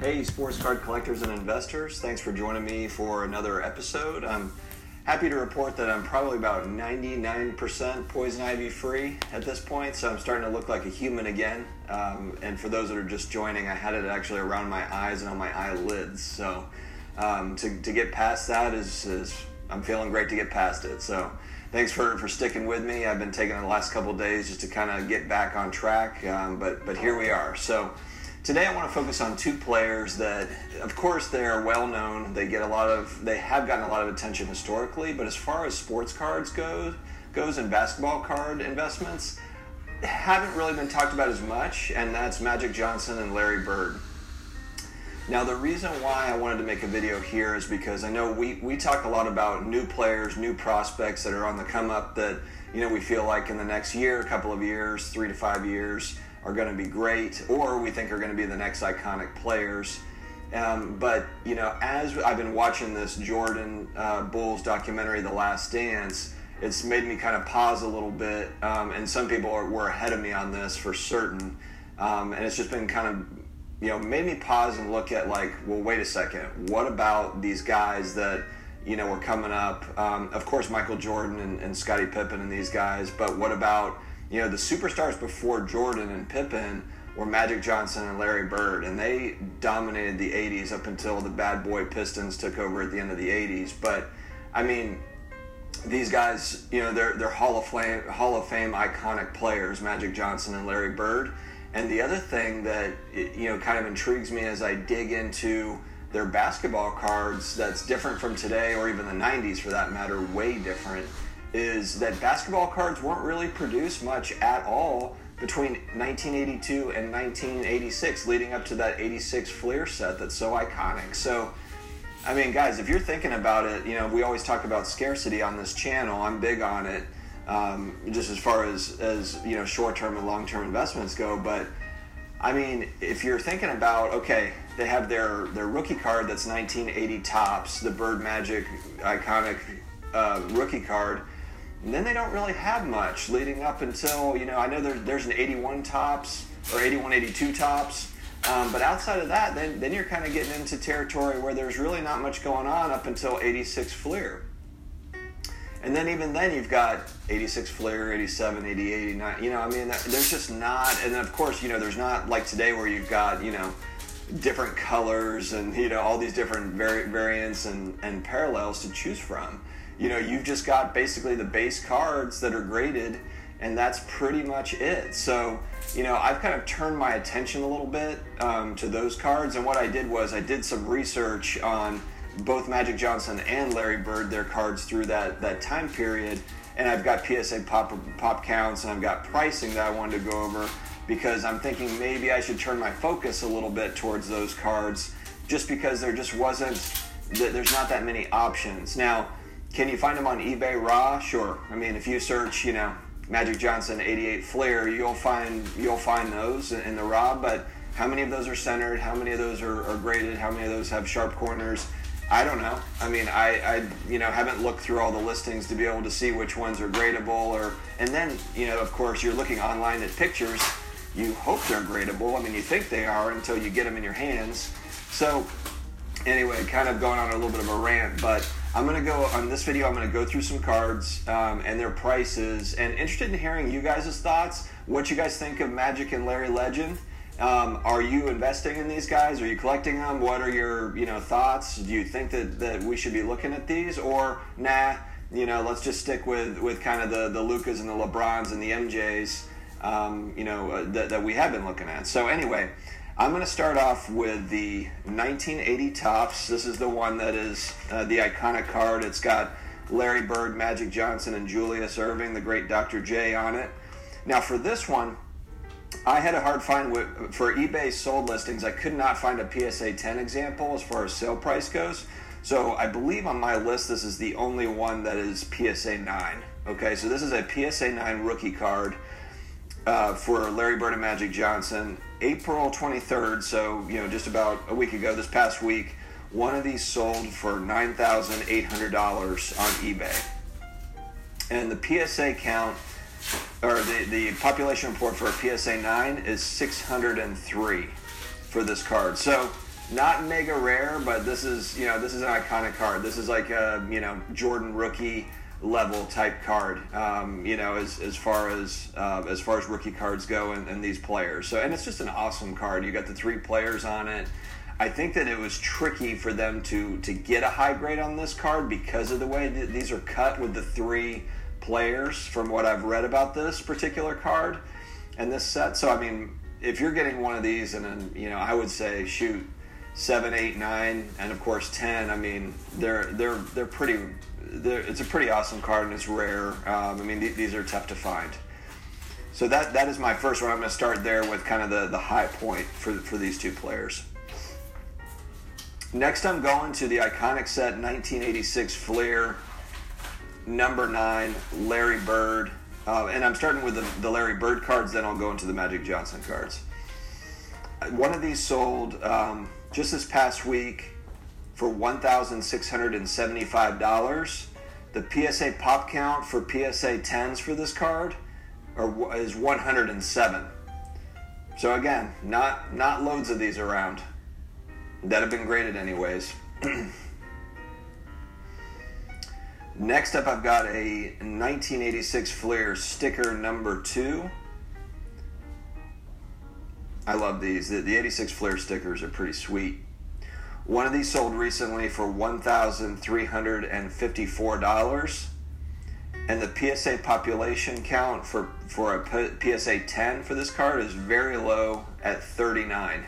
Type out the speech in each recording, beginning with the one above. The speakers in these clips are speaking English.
Hey, sports card collectors and investors. Thanks for joining me for another episode. I'm happy to report that I'm probably about 99% poison ivy free at this point, so I'm starting to look like a human again. Um, and for those that are just joining, I had it actually around my eyes and on my eyelids. So um, to, to get past that is, is, I'm feeling great to get past it. So thanks for, for sticking with me. I've been taking the last couple days just to kind of get back on track, um, but, but here we are. So Today I want to focus on two players that, of course, they are well known. They get a lot of, they have gotten a lot of attention historically. But as far as sports cards goes, goes and basketball card investments, haven't really been talked about as much. And that's Magic Johnson and Larry Bird. Now the reason why I wanted to make a video here is because I know we, we talk a lot about new players, new prospects that are on the come up that you know we feel like in the next year, a couple of years, three to five years are going to be great, or we think are going to be the next iconic players. Um, but you know, as I've been watching this Jordan uh, Bulls documentary, The Last Dance, it's made me kind of pause a little bit. Um, and some people are, were ahead of me on this for certain, um, and it's just been kind of you know made me pause and look at like, well, wait a second, what about these guys that you know were coming up? Um, of course, Michael Jordan and, and Scottie Pippen and these guys, but what about you know, the superstars before Jordan and Pippen were Magic Johnson and Larry Bird, and they dominated the 80s up until the bad boy Pistons took over at the end of the 80s. But, I mean, these guys, you know, they're, they're Hall of Fame, Hall of Fame iconic players, Magic Johnson and Larry Bird. And the other thing that, you know, kind of intrigues me as I dig into their basketball cards that's different from today or even the 90s for that matter, way different is that basketball cards weren't really produced much at all between 1982 and 1986, leading up to that 86 Fleer set that's so iconic. So, I mean, guys, if you're thinking about it, you know, we always talk about scarcity on this channel. I'm big on it, um, just as far as, as you know, short term and long term investments go. But, I mean, if you're thinking about, okay, they have their, their rookie card that's 1980 Topps, the Bird Magic iconic uh, rookie card and then they don't really have much leading up until, you know, I know there, there's an 81 Topps or 81, 82 Topps. Um, but outside of that, then, then you're kind of getting into territory where there's really not much going on up until 86 Fleer. And then even then you've got 86 Fleer, 87, 88, 89. You know, I mean, there's just not, and then of course, you know, there's not like today where you've got, you know, different colors and, you know, all these different vari- variants and, and parallels to choose from you know, you've just got basically the base cards that are graded, and that's pretty much it. So, you know, I've kind of turned my attention a little bit um, to those cards, and what I did was I did some research on both Magic Johnson and Larry Bird, their cards through that that time period, and I've got PSA pop pop counts, and I've got pricing that I wanted to go over because I'm thinking maybe I should turn my focus a little bit towards those cards, just because there just wasn't there's not that many options now can you find them on eBay raw? Sure. I mean, if you search, you know, Magic Johnson 88 Fleer, you'll find you'll find those in the raw. But how many of those are centered? How many of those are, are graded? How many of those have sharp corners? I don't know. I mean, I, I you know haven't looked through all the listings to be able to see which ones are gradable or and then you know of course you're looking online at pictures. You hope they're gradable. I mean, you think they are until you get them in your hands. So anyway, kind of going on a little bit of a rant, but I'm gonna go on this video. I'm gonna go through some cards um, and their prices, and interested in hearing you guys' thoughts. What you guys think of Magic and Larry Legend? Um, are you investing in these guys? Are you collecting them? What are your you know thoughts? Do you think that, that we should be looking at these, or nah? You know, let's just stick with with kind of the the Lucas and the LeBrons and the MJs. Um, you know uh, that, that we have been looking at. So anyway. I'm going to start off with the 1980 Topps. This is the one that is uh, the iconic card. It's got Larry Bird, Magic Johnson, and Julius Erving, the great Dr. J, on it. Now, for this one, I had a hard find with, for eBay sold listings. I could not find a PSA 10 example as far as sale price goes. So I believe on my list, this is the only one that is PSA 9. Okay, so this is a PSA 9 rookie card uh, for Larry Bird and Magic Johnson. April 23rd, so you know, just about a week ago, this past week, one of these sold for $9,800 on eBay. And the PSA count, or the, the population report for a PSA 9 is 603 for this card. So not mega rare, but this is you know this is an iconic card. This is like a you know Jordan rookie level type card. Um, you know as, as far as uh, as far as rookie cards go and, and these players. So and it's just an awesome card. You got the three players on it. I think that it was tricky for them to to get a high grade on this card because of the way th- these are cut with the three players. From what I've read about this particular card and this set, so I mean, if you're getting one of these, and then you know, I would say shoot seven, eight, nine, and of course ten. I mean, they're they're they're pretty. It's a pretty awesome card and it's rare. Um, I mean, th- these are tough to find. So that that is my first one. I'm going to start there with kind of the, the high point for for these two players. Next, I'm going to the iconic set 1986 Fleer number nine Larry Bird, uh, and I'm starting with the, the Larry Bird cards. Then I'll go into the Magic Johnson cards. One of these sold um, just this past week for $1,675. The PSA pop count for PSA 10s for this card are, is 107. So again, not not loads of these around that have been graded anyways. Next up, I've got a 1986 Fleer sticker number two. I love these. The, the 86 Fleer stickers are pretty sweet. One of these sold recently for $1,354. And the PSA population count for, for a PSA 10 for this card is very low at 39.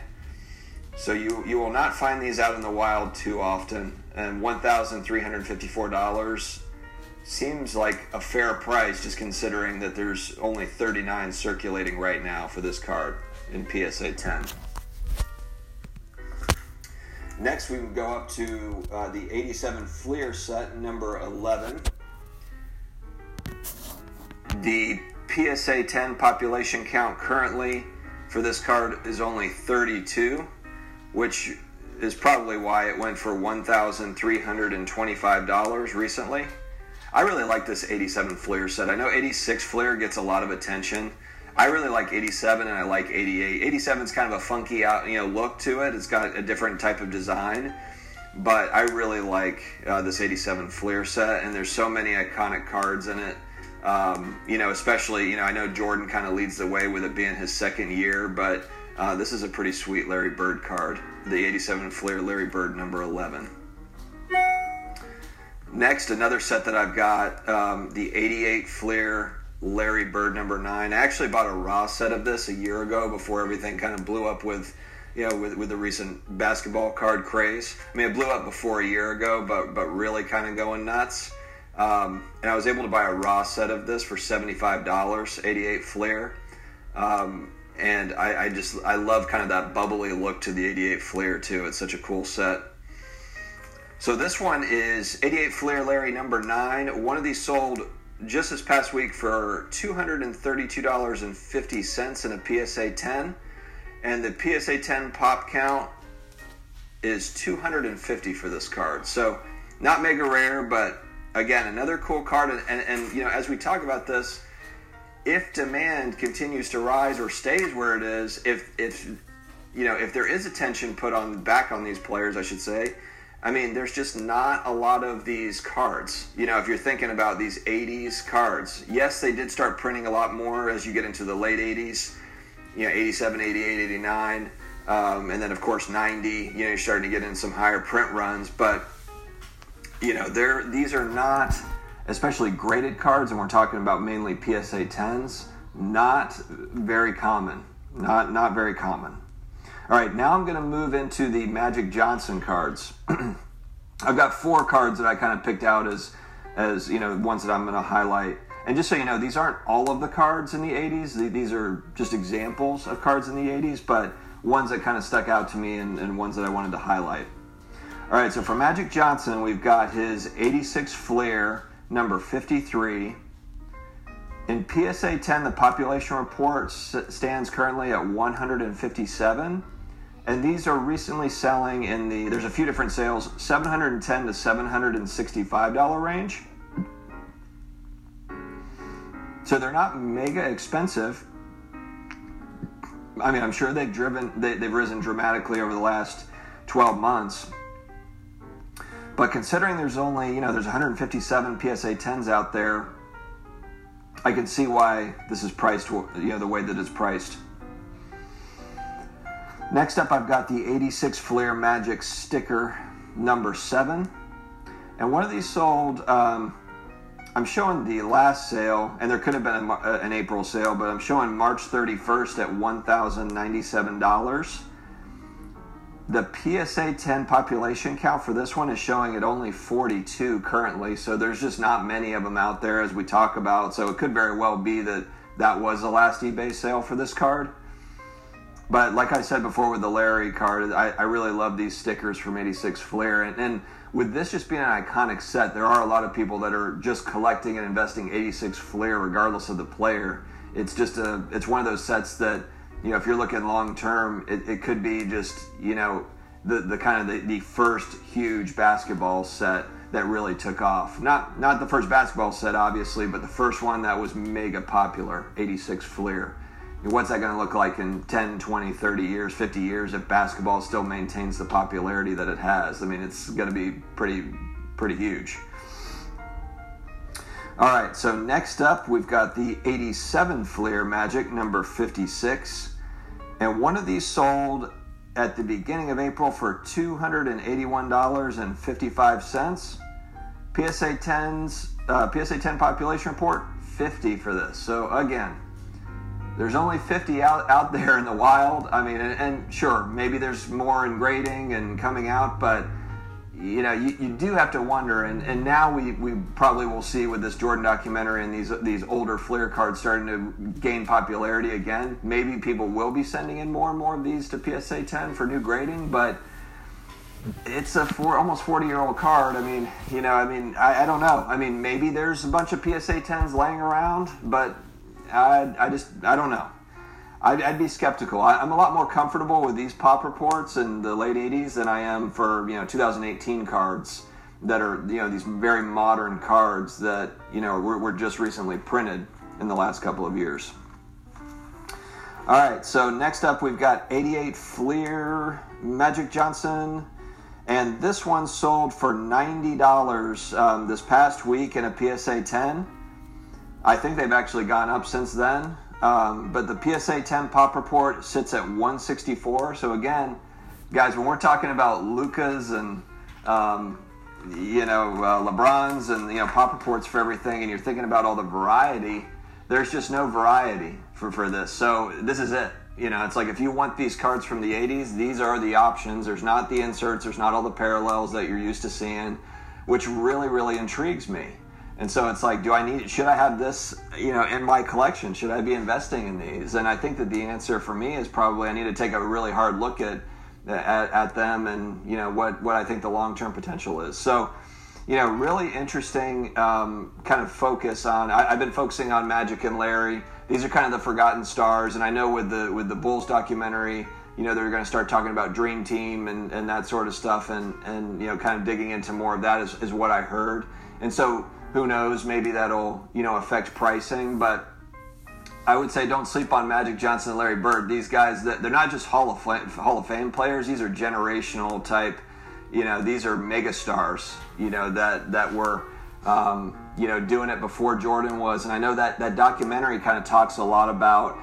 So you, you will not find these out in the wild too often. And $1,354 seems like a fair price just considering that there's only 39 circulating right now for this card in PSA 10. Next, we would go up to uh, the 87 Fleer set, number 11. The PSA 10 population count currently for this card is only 32, which is probably why it went for $1,325 recently. I really like this 87 Fleer set. I know 86 Fleer gets a lot of attention. I really like 87 and I like 88. 87 is kind of a funky out, you know, look to it. It's got a different type of design, but I really like uh, this 87 Fleer set, and there's so many iconic cards in it. Um, you know, especially you know, I know Jordan kind of leads the way with it being his second year, but uh, this is a pretty sweet Larry Bird card, the 87 Fleer Larry Bird number 11. Next, another set that I've got, um, the 88 Fleer Larry Bird number nine. I actually bought a raw set of this a year ago before everything kind of blew up with, you know, with, with the recent basketball card craze. I mean, it blew up before a year ago, but but really kind of going nuts. Um, and I was able to buy a raw set of this for seventy-five dollars, 88 Fleer. Um, and I, I just I love kind of that bubbly look to the 88 Fleer too. It's such a cool set. So this one is 88 Fleer Larry number nine. One of these sold just this past week for $232.50 in a PSA 10. And the PSA 10 pop count is 250 for this card. So not mega rare, but again, another cool card. And, and, and you know, as we talk about this, if demand continues to rise or stays where it is, if if you know if there is attention put on back on these players, I should say, I mean, there's just not a lot of these cards. You know, if you're thinking about these 80s cards, yes, they did start printing a lot more as you get into the late 80s, you know, 87, 88, 89, um, and then, of course, 90. You know, you're starting to get in some higher print runs, but, you know, they're, these are not, especially graded cards, and we're talking about mainly PSA 10s, not very common. Not, not very common. All right, now I'm going to move into the Magic Johnson cards. I've got four cards that I kind of picked out as, as you know, ones that I'm going to highlight. And just so you know, these aren't all of the cards in the 80s. These are just examples of cards in the 80s, but ones that kind of stuck out to me and, and ones that I wanted to highlight. All right, so for Magic Johnson, we've got his 86 Fleer, number 53. In PSA 10, the population report stands currently at 157 and these are recently selling in the there's a few different sales 710 to 765 dollar range so they're not mega expensive i mean i'm sure they've driven they, have risen dramatically over the last 12 months. But considering there's only, you know, there's 157 PSA 10s out there, I can see why this is priced, you know, the way that it's priced. Next up, I've got the 86 Fleer Magic sticker number seven. And one of these sold, um, I'm showing the last sale, and there could have been a, an April sale, but I'm showing March 31st at $1,097. The PSA 10 population count for this one is showing at only 42 currently, so there's just not many of them out there as we talk about. So it could very well be that that was the last eBay sale for this card. But like I said before with the Larry card, I, I really love these stickers from 86 Fleer. And, and, with this just being an iconic set, there are a lot of people that are just collecting and investing 86 Fleer regardless of the player. It's just a, it's one of those sets that you know, if you're looking long term, it, it could be just, you know, the, the kind of the, the first huge basketball set that really took off. Not not the first basketball set, obviously, but the first one that was mega popular, 86 Fleer. What's that going to look like in 10, 20, 30 years, 50 years if basketball still maintains the popularity that it has? I mean, it's going to be pretty pretty huge. All right, so next up we've got the 87 Fleer Magic number 56. And one of these sold at the beginning of April for $281.55. PSA 10's uh, PSA 10 population report 50 for this. So again, there's only 50 out, out there in the wild. I mean, and, and sure, maybe there's more in grading and coming out, but you know, you, you do have to wonder, and, and now we, we probably will see with this Jordan documentary and these these older Fleer cards starting to gain popularity again. Maybe people will be sending in more and more of these to PSA 10 for new grading, but it's a four almost 40 year old card. I mean, you know, I mean, I, I don't know. I mean, maybe there's a bunch of PSA 10s laying around, but I, I just I don't know. I'd, I'd be skeptical. I, am a lot more comfortable with these pop reports in the late 80s than I am for you know 2018 cards that are you know these very modern cards that you know were, were just recently printed in the last couple of years. All right, so next up we've got 88 Fleer Magic Johnson, and this one sold for $90 um, this past week in a PSA 10. I think they've actually gone up since then. Um, but the PSA 10 pop report sits at 164. So again, guys, when we're talking about Lucas and um, you know uh, LeBrons and you know pop reports for everything, and you're thinking about all the variety, there's just no variety for for this. So this is it. You know, it's like if you want these cards from the 80s, these are the options. There's not the inserts. There's not all the parallels that you're used to seeing, which really really intrigues me. And so it's like, do I need? Should I have this, you know, in my collection? Should I be investing in these? And I think that the answer for me is probably I need to take a really hard look at at, at them and you know what what I think the long term potential is. So, you know, really interesting um, kind of focus on. I, I've been focusing on Magic and Larry. These are kind of the forgotten stars, and I know with the with the Bulls documentary you know they're going to start talking about dream team and, and that sort of stuff and and you know kind of digging into more of that is, is what i heard and so who knows? Maybe that'll you know affect pricing, but I would say don't sleep on Magic Johnson and Larry Bird. These guys, they're not just Hall of Fame, Hall of Fame players. These are generational type. You know, these are mega stars. You know that that were um, you know doing it before Jordan was, and I know that that documentary kind of talks a lot about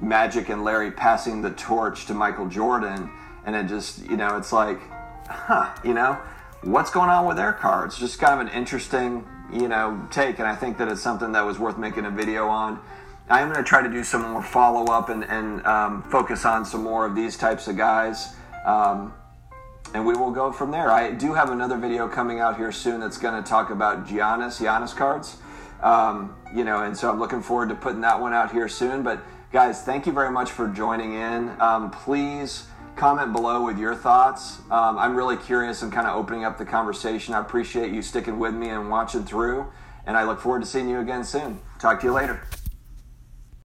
Magic and Larry passing the torch to Michael Jordan, and it just you know it's like, huh, you know, what's going on with their cards? Just kind of an interesting you know, take. And I think that it's something that was worth making a video on. I am going to try to do some more follow up and, and um, focus on some more of these types of guys. Um, and we will go from there. I do have another video coming out here soon that's going to talk about Giannis, Giannis cards. Um, you know, and so I'm looking forward to putting that one out here soon. But guys, thank you very much for joining in. Um, please comment below with your thoughts. Um, I'm really curious and kind of opening up the conversation. I appreciate you sticking with me and watching through, and I look forward to seeing you again soon. Talk to you later.